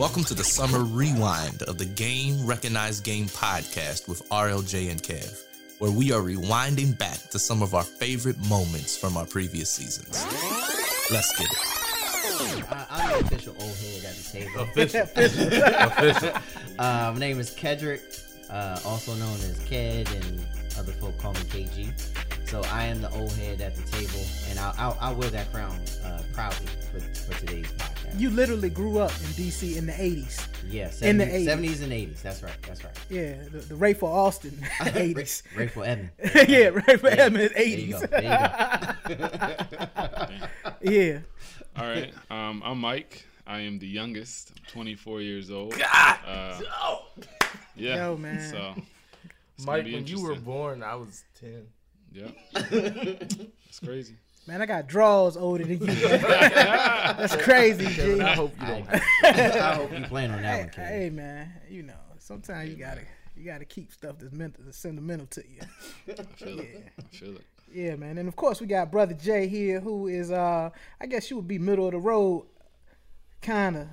Welcome to the summer rewind of the Game Recognized Game podcast with RLJ and Kev, where we are rewinding back to some of our favorite moments from our previous seasons. Let's get it. I, I'm the official old head at the table. Official. Official. Uh, my name is Kedrick, uh, also known as Ked, and other folk call me KG. So I am the old head at the table, and I'll, I'll, I'll wear that crown uh, proudly for, for today's podcast. You literally grew up in DC in the 80s. yeah, 70s, in the 80s. 70s and 80s. That's right. That's right. Yeah, the, the Ray for Austin 80s. Ray, Rayful Edmond. yeah, Rayful Yeah. Edmond There you 80s. go. There you go. yeah. All right. Um, I'm Mike. I am the youngest. I'm 24 years old. God! Uh, yeah. Yo, man. So, Mike, when you were born, I was ten. Yeah. It's crazy. Man, I got draws older than you. That's crazy, G. Kevin, I hope you don't. I hope you plan on that Hey, one, Ked. hey, man, you know, sometimes you gotta you gotta keep stuff that's mental, that's sentimental to you. I feel it. I feel it. Yeah, man. And of course, we got brother Jay here, who is, uh, I guess you would be middle of the road, kind of,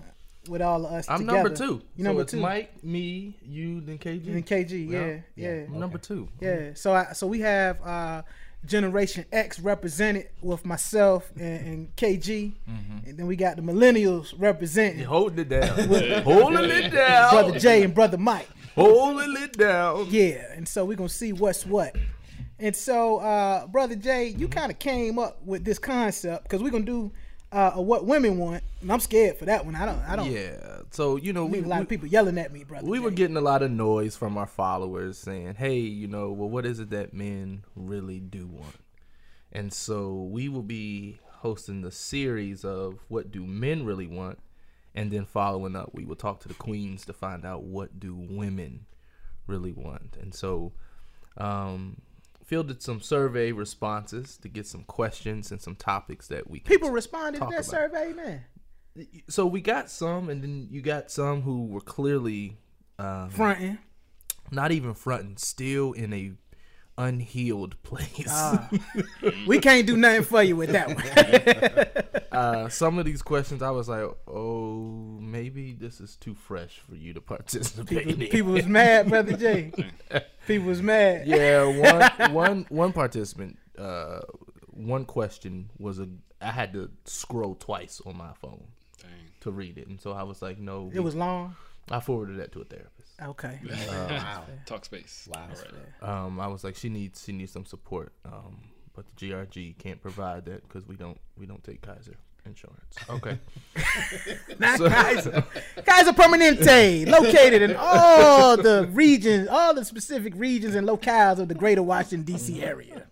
with all of us. I'm together. number two. You so number it's two. Mike, me, you, then KG. And KG, yeah, Yeah. yeah, I'm number two. yeah. So, I, so we have uh, Generation X represented with myself and, and KG, and then we got the Millennials representing You holding it down. holding it down. brother Jay and brother Mike. Holding it down. Yeah, and so we're gonna see what's what. And so, uh, brother Jay, you kind of came up with this concept because we're gonna do uh, a what women want, and I'm scared for that one. I don't, I don't. Yeah. So you know, we a lot we, of people yelling at me, brother. we Jay. were getting a lot of noise from our followers saying, "Hey, you know, well, what is it that men really do want?" And so we will be hosting the series of what do men really want, and then following up, we will talk to the queens to find out what do women really want. And so, um, fielded some survey responses to get some questions and some topics that we people responded to that survey, man. So we got some, and then you got some who were clearly um, Fronting. not even fronting, still in a unhealed place. Ah. We can't do nothing for you with that one. uh, some of these questions, I was like, oh, maybe this is too fresh for you to participate in. people was mad, brother Jay. People was mad. yeah, one one one participant. Uh, one question was a. I had to scroll twice on my phone Dang. to read it, and so I was like, no. It was long. I forwarded that to a therapist. Okay. Wow. Talkspace. Wow. All right. Um, I was like, she needs she needs some support. Um, but the GRG can't provide that because we don't we don't take Kaiser insurance. Okay. Not Kaiser. Kaiser Permanente, located in all the regions, all the specific regions and locales of the greater Washington, D.C. area.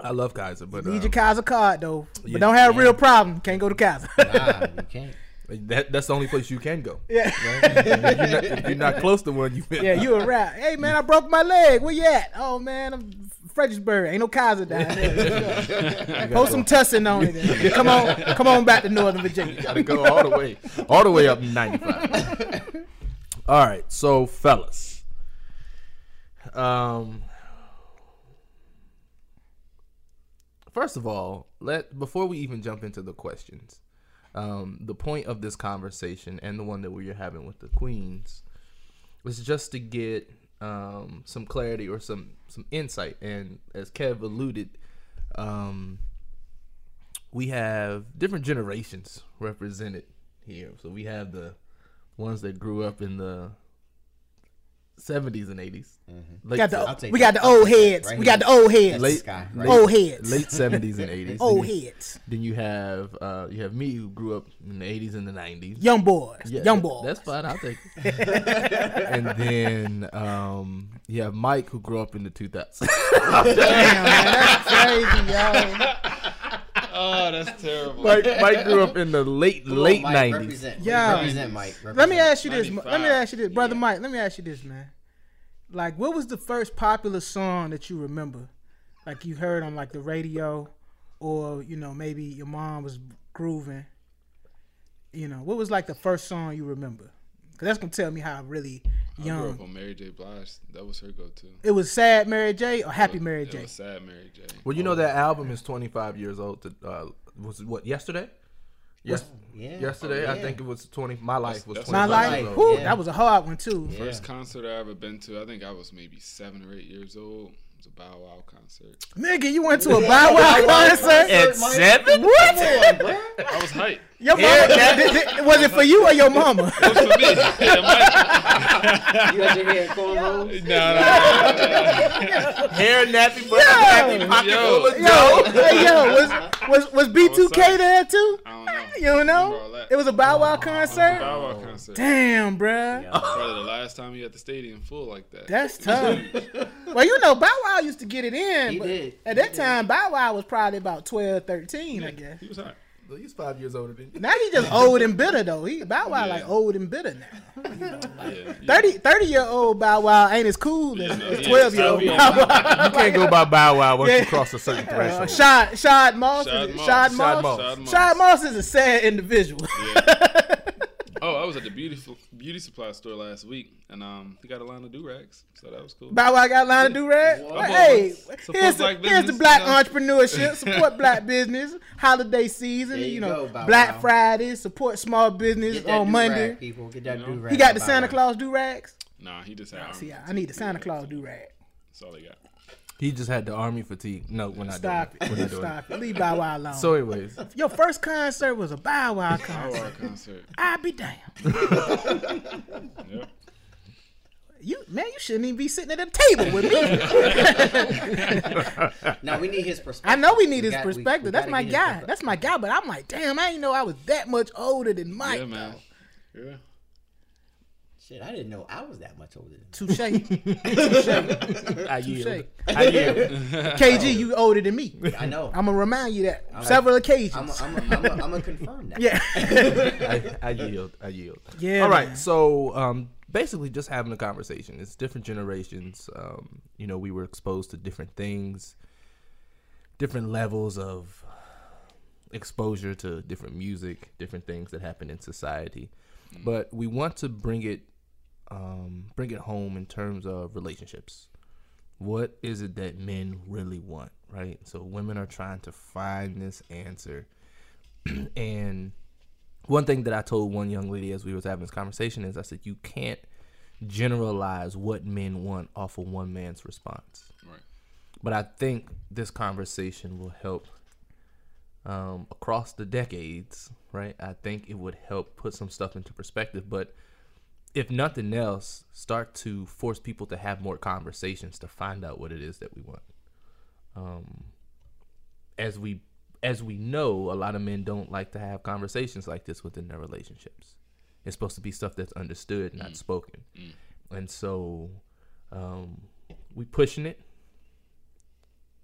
I love Kaiser, but Need um, your Kaiser card, though. But yeah, don't have a real problem. Can't go to Kaiser. Nah, you can't. That that's the only place you can go. yeah. Right? if, you're not, if you're not close to one, you Yeah, you a rap. Hey, man, I broke my leg. Where you at? Oh, man, I'm Fredericksburg. Ain't no Kaiser down there. Post some tussin on it. Come on, come on back to Northern Virginia. You gotta go all the way, all the way up 95. all right, so fellas, um, first of all, let before we even jump into the questions, um, the point of this conversation and the one that we are having with the queens was just to get um, some clarity or some some insight. And as Kev alluded, um, we have different generations represented here. So we have the ones that grew up in the 70s and 80s. Late, Got se- I'll the, we that. got the old heads. right we got the old heads. late, Sky, late, Old heads. late 70s and 80s. Old then, you, heads. then you have uh, you have me who grew up in the 80s and the 90s. Young boys. Yeah, Young that- boys. That's fine. I'll take it. and then um, you have Mike who grew up in the 2000s. Damn, man, that's crazy, yo. Oh, that's terrible. Mike, Mike grew up in the late Come late 90s. Yeah. represent Mike. Let me ask you this. Let me ask you this, brother Yeah. Mike. Let me ask you this, man. Like, what was the first popular song that you remember? Like you heard on like the radio, or you know maybe your mom was grooving. You know, what was like the first song you remember? Cause that's gonna tell me how really young. I grew young. up on Mary J. Blige. That was her go-to. It was sad Mary J. or happy Mary It J. was sad Mary J. Well, you know that album is 25 years old. To, uh, was it what yesterday? Yes. Yeah. Yesterday, I Yeah. think it was twenty. My life was That's- twenty. My Life, life, Life, whew, yeah. that was a hard one too. Yeah. First concert I ever been to, I think I was maybe seven or eight years old. It was a Bow Wow concert. Nigga, you went to a Bow Wow concert? At seven? What? I was hyped. Your mama, did- did- was it for you or your mama? It was for me. You had your hair in cornrows? No, no, no. Hair nappy, but Yo. nappy pocket Yo. full of Yo, dough. hey, yo, was was was B2K there too? I don't know. You don't know? It was a Bow Wow concert. Bow Wow concert. Damn, bruh. Yeah. Probably the last time you at the stadium full like that. That's tough. well, you know, Bow Wow used to get it in. He but did. At He that did. time, Bow Wow was probably about 12, 13, I guess. He was hot. He's five years older than you. Now he just old and bitter though. He Bow Wow Yeah. like old and bitter now. Yeah. 30, 30 year old Bow Wow ain't as cool as, Yeah, as yeah. 12 year old Bow Wow. You can't go by Bow Wow once Yeah. you cross a certain Uh, threshold. Shad, Shad Moss. is Shad? Moss. Shad Shad Moss. Moss. Shad Moss. Shad Moss is a sad individual. I was at the beauty beauty supply store last week, and um, he got a line of do rags, so that was cool. Bow Wow got a line of do rag. What? Hey, here's the, black here's the black you know? entrepreneurship. Support black business. Holiday season. You, you know, go, Black Wow. Friday. Support small business on do-rag, Monday. people. Get that You know? do-rag He got the Santa Claus do rags. Nah, he just had. Nah, See, army I need the. Santa Claus do rag. That's all he got. He just had the army fatigue. No, we're not Stop doing it. We're not it. doing Stop it. Leave Bow Wow alone. So, anyways, Your first concert was a Bow Wow Bow concert. Wow concert. I'll be damned. Yep. You man, you shouldn't even be sitting at the table with me. Now we need his perspective. I know we need We his got- we- we perspective. That's my guy. That's my guy. But I'm like, damn, I didn't know I was that much older than Mike. Yeah, man. Yeah. Shit, I didn't know I was that much older than Touche. I yield. Touche. I yield. KG, you older than me. I know. I'm gonna remind you that I'm- several occasions. I'm I'm I'm I'm gonna confirm that. yeah. I, I yield. I yield. Yeah, All right. man. So, um, basically, just having a conversation. It's different generations. Um, you know, we were exposed to different things, different levels of exposure to different music, different things that happen in society. But we want to bring it, um, bring it home in terms of relationships. What is it that men really want, right? So women are trying to find this answer, and one thing that I told one young lady as we was having this conversation is I said you can't generalize what men want off of one man's response. Right. But I think this conversation will help um, across the decades, right? I think it would help put some stuff into perspective. But if nothing else, start to force people to have more conversations to find out what it is that we want. Um, as we as we know, a lot of men don't like to have conversations like this within their relationships. It's supposed to be stuff that's understood, not spoken. And so um, we pushing it.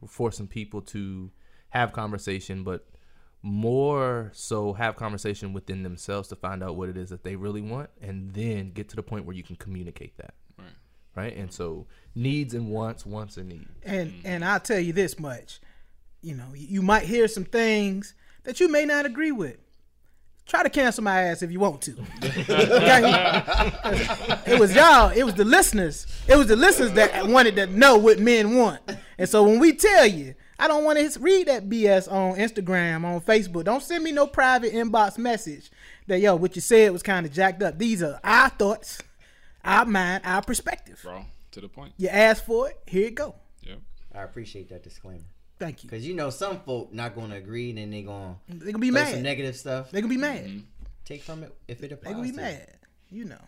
We're forcing people to have conversation, but more so have conversation within themselves to find out what it is that they really want and then get to the point where you can communicate that. Right. Right? And so needs and wants, wants and needs. And mm-hmm. and I'll tell you this much, you know, you might hear some things that you may not agree with. Try to cancel my ass if you want to. okay? It was y'all. It was the listeners. It was the listeners that wanted to know what men want. And so when we tell you, I don't want to read that BS on Instagram, on Facebook. Don't send me no private inbox message that yo, what you said was kind of jacked up. These are our thoughts, our mind, our perspective. Bro, to the point. You asked for it. Here it go. Yep. I appreciate that disclaimer. Thank you. Cause you know some folk not gonna agree and then they gonna They gonna be mad. some negative stuff. They gonna be mad. Mm-hmm. Take from it if it They applies. gonna be mad. You know.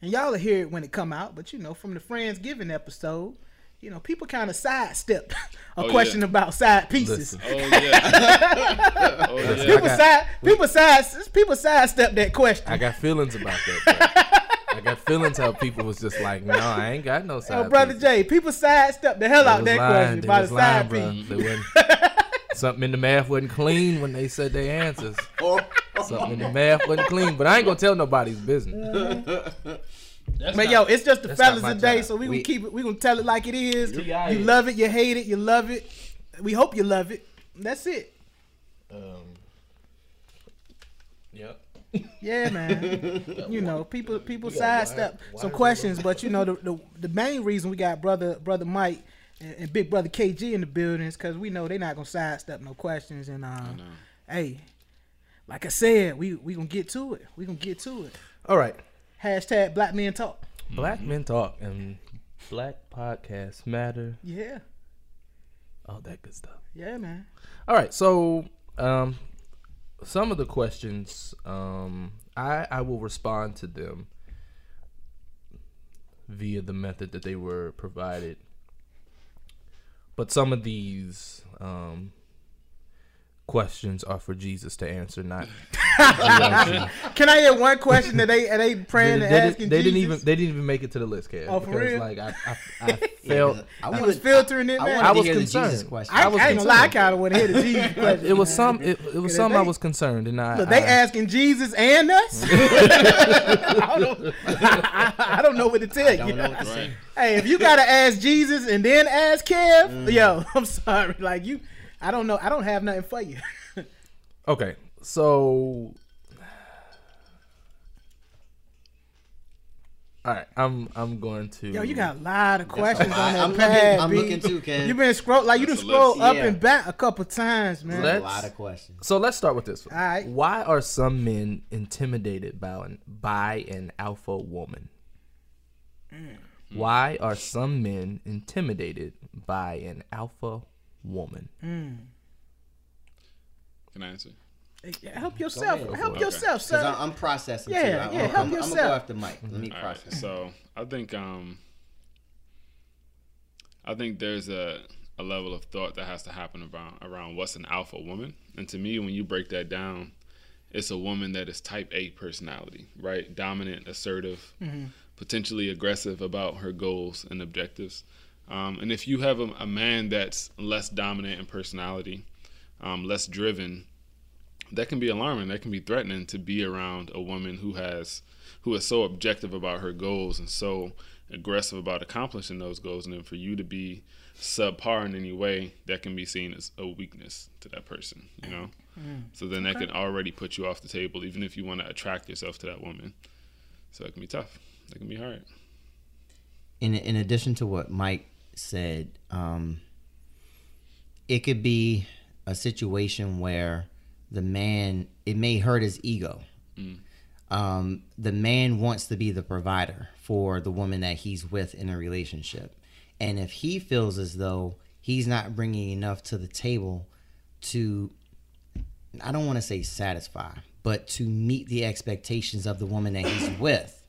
And y'all will hear it when it come out, but you know, from the Friendsgiving episode, you know, people kind of sidestepped a Oh, question yeah. about side pieces. Listen. Oh yeah. oh yeah. People got- side, people side, people sidestepped that question. I got feelings about that. bro. I got feelings how people was just like, no, I ain't got no side. Oh, brother pieces." Jay, people sidestepped the hell They out that lying. question They about the was lying, side piece. They wasn't- Something in the math wasn't clean when they said their answers. Oh, Something in the math wasn't clean, but I ain't gonna tell nobody's business. That's But not- yo, it's just the fellas today, job. so we, We- gonna keep it. We gonna tell it like it is. You Yeah. love it, you hate it, you love it. We hope you love it. That's it. Um, yep. Yeah, man. you know, people people sidestep some questions, but you know the, the the main reason we got brother brother Mike and, and big brother KG in the building is because we know they're not gonna sidestep no questions. And um, hey, like I said, we we gonna get to it. We gonna get to it. All right. Hashtag Black Men Talk. Black men talk and black podcasts matter. Yeah, All that good stuff. yeah, man. All right, so um, some of the questions, um, I I will respond to them via the method that they were provided. But some of these um, questions are for Jesus to answer, not. Can I get one question that they are they praying they, and asking didn't, they didn't even they didn't even make it to the list, Kev. Oh, for because, real? Like I, I, I Yeah, felt 'cause I was filtering it, I, man. I, I was to hear the Jesus concerned. question. I, I was I ain't gonna lie, I concerned. kind of want to hear the Jesus question. it was some it, it was Yeah, some I was concerned, and I Look, they I- asking Jesus and us. I, don't, I, I don't know what to tell I you. don't know what to Right. say. Hey, if you gotta ask Jesus and then ask Kev, Mm. yo, I'm sorry. Like you, I don't know. I don't have nothing for you. Okay, so all right, I'm I'm going to. Yo, you got a lot of questions I- on that I'm pad. looking- I'm B. looking too, Ken. You've been scroll like you done scroll list. up Yeah. and back a couple times, man. Let- a lot of questions. So let's start with this one. All right. Why are some men intimidated by an, by an alpha woman? Mm. Why are some men intimidated by an alpha woman? Mm. Can I answer? Hey, Help yourself. ahead. Help Okay. yourself, Because sir. I'm processing Yeah, too. yeah, I'm, help I'm, I'm gonna yourself. go after Mike. Let me All process. right, so I think um, I think there's a a level of thought that has to happen around around what's an alpha woman, and to me, when you break that down, it's a woman that is type A personality, right? Dominant, assertive, potentially aggressive about her goals and objectives. Um, and if you have a, a man that's less dominant in personality, um, less driven, that can be alarming. That can be threatening to be around a woman who has who is so objective about her goals and so aggressive about accomplishing those goals, and then for you to be subpar in any way, that can be seen as a weakness to that person. You know, so then that can already put you off the table, even if you want to attract yourself to that woman. So it can be tough. That can be hard. in in addition to what Mike said, um, it could be a situation where the man it may hurt his ego. Um, the man wants to be the provider for the woman that he's with in a relationship, and if he feels as though he's not bringing enough to the table to I don't want to say satisfy, but to meet the expectations of the woman that he's with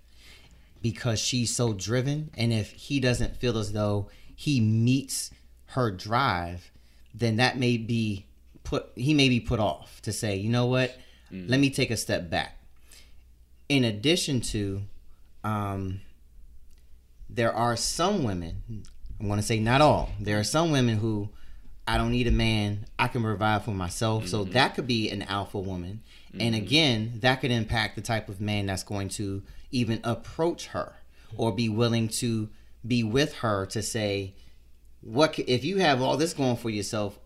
because she's so driven. And if he doesn't feel as though he meets her drive, then that may be put, he may be put off to say, you know what, mm. let me take a step back. In addition to, um, there are some women, I'm going to say not all, there are some women who I don't need a man, I can provide for myself. So mm-hmm. that could be an alpha woman. And mm-hmm. again, that could impact the type of man that's going to even approach her or be willing to be with her to say, what if you have all this going for yourself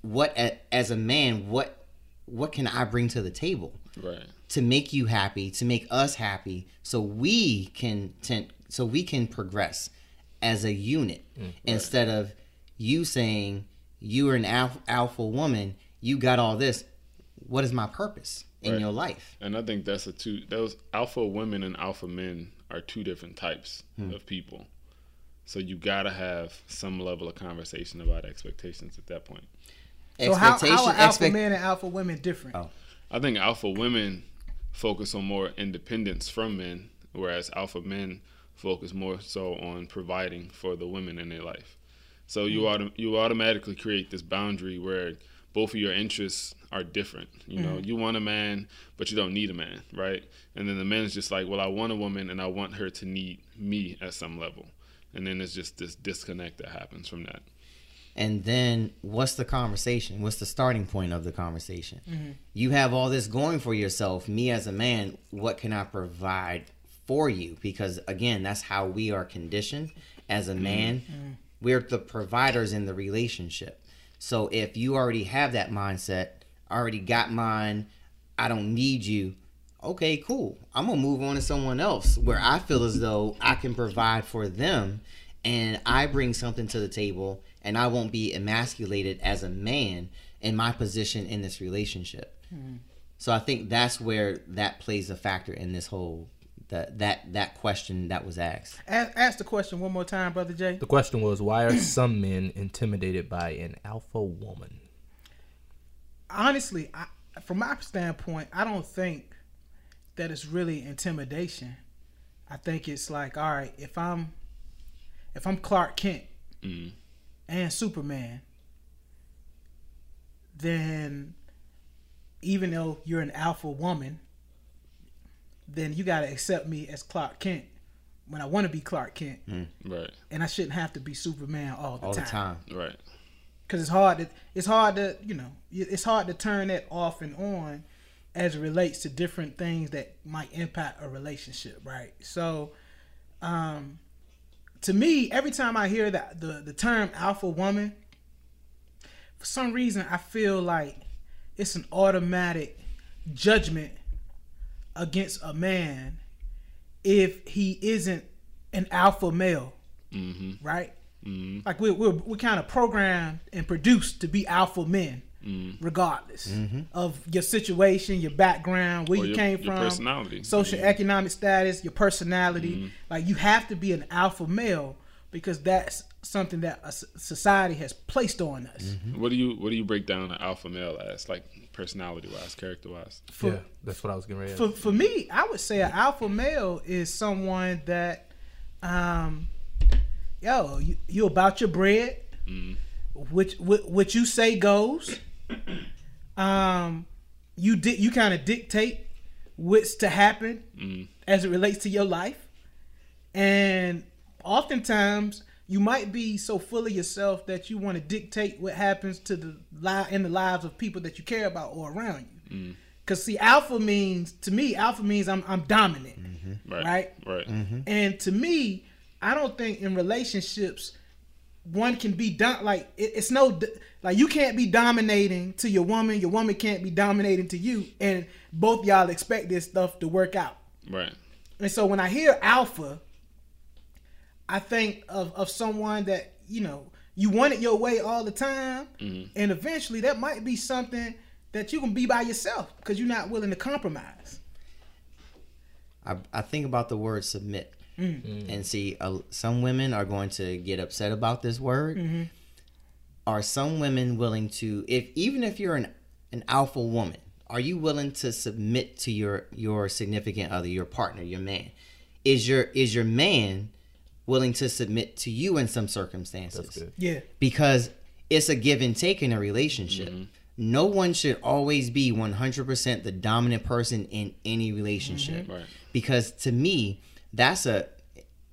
what as a man what what can i bring to the table Right. to make you happy, to make us happy, so we can ten, so we can progress as a unit mm, instead of you saying you are an alpha, alpha woman, you got all this. What is my purpose in Right. your life? And I think that's a two those alpha women and alpha men are two different types hmm. of people. So you gotta have some level of conversation about expectations at that point. So how, how are alpha expect- men and alpha women different? Oh. I think alpha women focus on more independence from men, whereas alpha men focus more so on providing for the women in their life. So you mm. autom- you automatically create this boundary where both of your interests are different. You know, mm. you want a man, but you don't need a man, right? And then the man's just like, well, I want a woman, and I want her to need me at some level. And then there's just this disconnect that happens from that. And then what's the conversation? What's the starting point of the conversation? Mm-hmm. You have all this going for yourself. Me as a man, what can I provide for you? Because again, that's how we are conditioned as a man. Mm-hmm. We're the providers in the relationship. So if you already have that mindset, already got mine, I don't need you. Okay, cool. I'm gonna move on to someone else where I feel as though I can provide for them and I bring something to the table and I won't be emasculated as a man in my position in this relationship. Hmm. So I think that's where that plays a factor in this whole that that that question that was asked. Ask, ask the question one more time, brother Jay. The question was, why are some men intimidated by an alpha woman? Honestly, I, from my standpoint, I don't think that it's really intimidation. I think it's like, all right, if I'm if I'm Clark Kent Mm. and Superman, then even though you're an alpha woman, then you gotta accept me as Clark Kent when I want to be Clark Kent, Right. and I shouldn't have to be Superman all the All time. the time. Right. because it's hard to it's hard to you know it's hard to turn that off and on as it relates to different things that might impact a relationship right so um to me every time i hear that the the term alpha woman for some reason i feel like it's an automatic judgment against a man if he isn't an alpha male Mm-hmm. right Mm-hmm. like we're, we're, we're kind of programmed and produced to be alpha men Mm-hmm. regardless of your situation your background where Or you your- came your from personality. social Mhm. economic status your personality Mm-hmm. like you have to be an alpha male because that's something that a s- society has placed on us Mm-hmm. What do you What do you break down an alpha male as, like personality wise, character wise? for, yeah, that's what I was getting ready. for, for me i would say an alpha male is someone that um yo you, you about your bread Mm. which what, what you say goes um you di- you kind of dictate what's to happen Mm. as it relates to your life and oftentimes you might be so full of yourself that you want to dictate what happens to the li- in the lives of people that you care about or around you because see alpha means to me alpha means i'm, I'm dominant Right. Right. Right. and to me, I don't think in relationships one can be dom- like it, it's no like you can't be dominating to your woman, your woman can't be dominating to you, and both y'all expect this stuff to work out. Right. And so when I hear alpha, I think of of someone that you know you want it your way all the time, mm-hmm. and eventually that might be something that you can be by yourself because you're not willing to compromise. I, I think about the word submit Mm. and see uh, some women are going to get upset about this word mm-hmm. are some women willing to if even if you're an an alpha woman are you willing to submit to your your significant other your partner your man is your is your man willing to submit to you in some circumstances That's good. Yeah, because it's a give and take in a relationship. Mm-hmm. No one should always be 100% the dominant person in any relationship. Mm-hmm. Right. Because to me, that's a,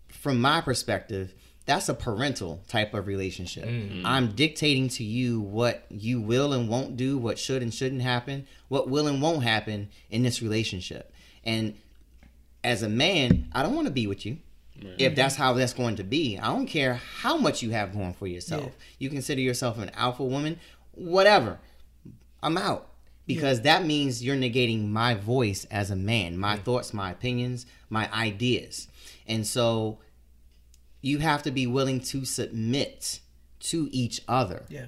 from my perspective, that's a parental type of relationship. Mm-hmm. I'm dictating to you what you will and won't do, what should and shouldn't happen, what will and won't happen in this relationship. And as a man, I don't want to be with you if that's how that's going to be. I don't care how much you have going for yourself. Yeah. You consider yourself an alpha woman, whatever. I'm out. Because that means you're negating my voice as a man, my thoughts, my opinions, my ideas. And so you have to be willing to submit to each other. Yeah.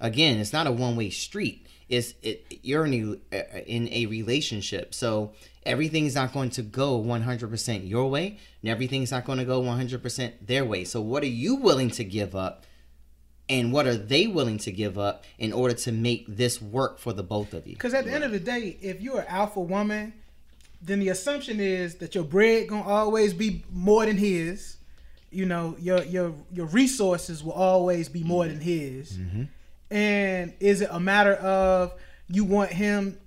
again it's not a one-way street. It's it, you're in a, in a relationship. So everything's not going to go 100% your way and everything's not going to go 100% their way. So what are you willing to give up and what are they willing to give up in order to make this work for the both of you Because at the end of the day, if you're an alpha woman, then the assumption is that your bread gonna always be more than his. You know, your your your resources will always be more than his. Mm-hmm. And is it a matter of you want him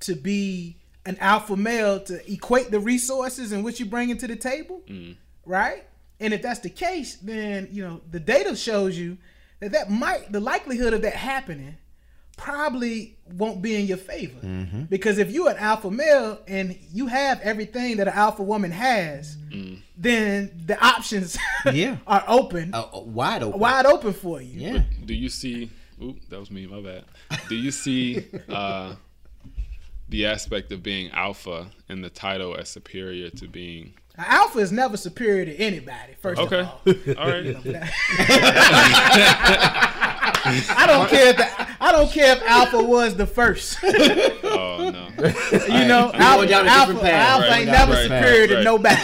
to be an alpha male to equate the resources and what you bring into the table, mm. right? And if that's the case, then you know the data shows you that that might the likelihood of that happening probably won't be in your favor because if you're an alpha male and you have everything that an alpha woman has, then the options Yeah. are open, Uh, uh, wide open wide open for you. yeah Do you see? Oop, that was me. My bad. Do you see uh, the aspect of being alpha in the title as superior to being? Alpha is never superior to anybody. First Okay. of all, All right. I don't care if the, I don't care if alpha was the first. Oh. You know, alpha, going down a alpha, alpha Right, ain't we never down a different superior path. to nobody.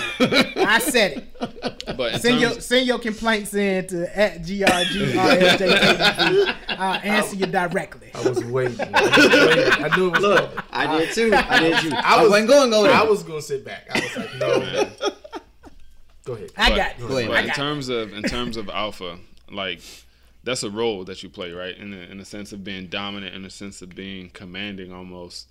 I said it. But Send your terms, send your complaints in to at grgrlj. I'll answer you directly. I was waiting. I, was waiting. I knew it was Look. I did too. I did too. I, I was- wasn't going to go there. I was gonna sit back. I was like, no. Go ahead. I but- got this. Go ahead. But I in got terms of in terms of alpha, like that's a role that you play, right? In the, in the sense of being dominant, in the sense of being commanding, almost.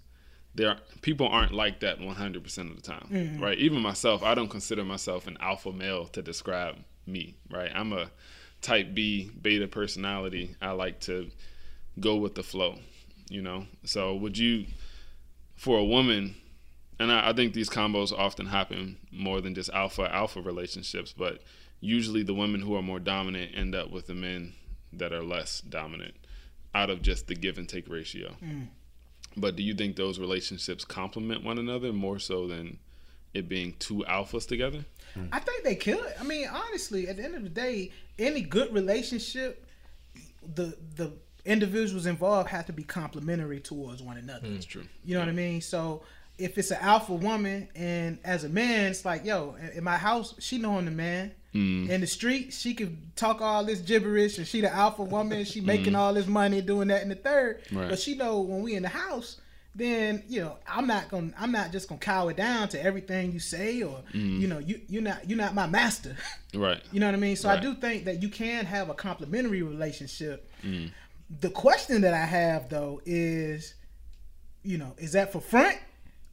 There, are, people aren't like that 100 percent of the time, Mm-hmm. right? Even myself, I don't consider myself an alpha male to describe me, right? I'm a type B beta personality. I like to go with the flow, you know. So, would you, for a woman, and I, I think these combos often happen more than just alpha alpha relationships, but usually the women who are more dominant end up with the men that are less dominant out of just the give and take ratio. But do you think those relationships complement one another more so than it being two alphas together? I think they could. I mean, honestly, at the end of the day, any good relationship, the the individuals involved have to be complementary towards one another. Hmm. That's true. You know what I mean? So if it's an alpha woman and as a man, it's like, yo, in- in my house, she knowing the man. Mm. In the street, she could talk all this gibberish and she the alpha woman, she mm. making all this money doing that in the third. Right. But she know when we in the house, then you know I'm not gonna I'm not just gonna cower down to everything you say or mm. you know you you're not you're not my master. Right. You know what I mean? So I do think that you can have a complementary relationship. The question that I have though is, you know, is that for front?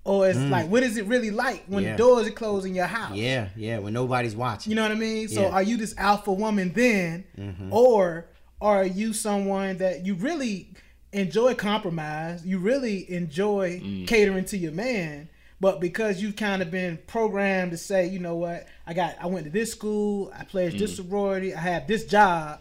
Or is like what is it really like when Yeah. the doors are closed in your house? Yeah, yeah. When nobody's watching. You know what I mean? So Yeah. Mm-hmm. are you this alpha woman then? Or are you someone that you really enjoy compromise? You really enjoy Mm. catering to your man, but because you've kind of been programmed to say, you know what, I got I went to this school, I pledged Mm. this sorority, I have this job,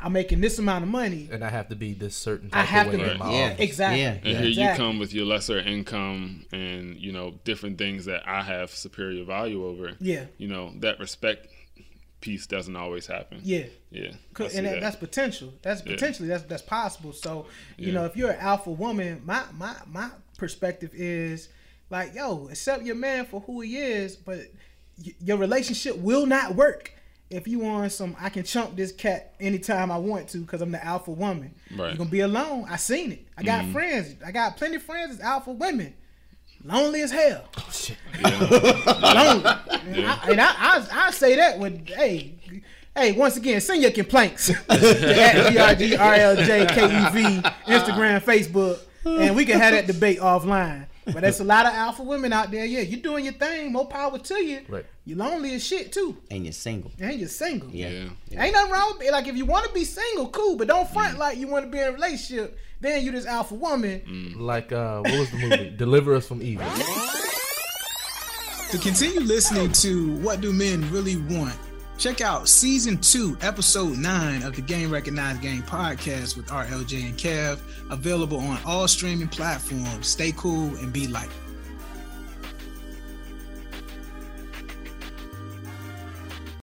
I'm making this amount of money. And I have to be this certain I have of to way be- in my Yeah. office. Exactly. Yeah. And here you come with your lesser income and, you know, different things that I have superior value over. Yeah. You know, that respect piece doesn't always happen. Yeah. Yeah. I Cause, see and that, that. that's potential. That's Yeah. potentially that's that's possible. So you Yeah. know, if you're an alpha woman, my my my perspective is like, yo, accept your man for who he is, but y- your relationship will not work if you want some. I can chump this cat anytime I want to because I'm the alpha woman. Right. Mm-hmm. You're gonna be alone. I seen it. I got friends. I got plenty of friends as alpha women. Lonely as hell. Lonely. And, I, and I, I, I say that with hey, hey. Once again, send your complaints at BRGRLJKEV, Instagram, Facebook, and we can have that debate offline. But there's a lot of alpha women out there. Yeah, you're doing your thing. More power to you. Right. You're lonely as shit too, And you're single. and you're single. Yeah. Yeah. Ain't nothing wrong with it. Like if you want to be single, cool, but don't front like you want to be in a relationship. Then you this alpha woman. Like uh, what was the movie? Deliver Us from Eva. To continue listening to What Do Men Really Want, check out season two, episode nine of the Game Recognized Game podcast with RLJ and Kev, available on all streaming platforms. Stay cool and be light.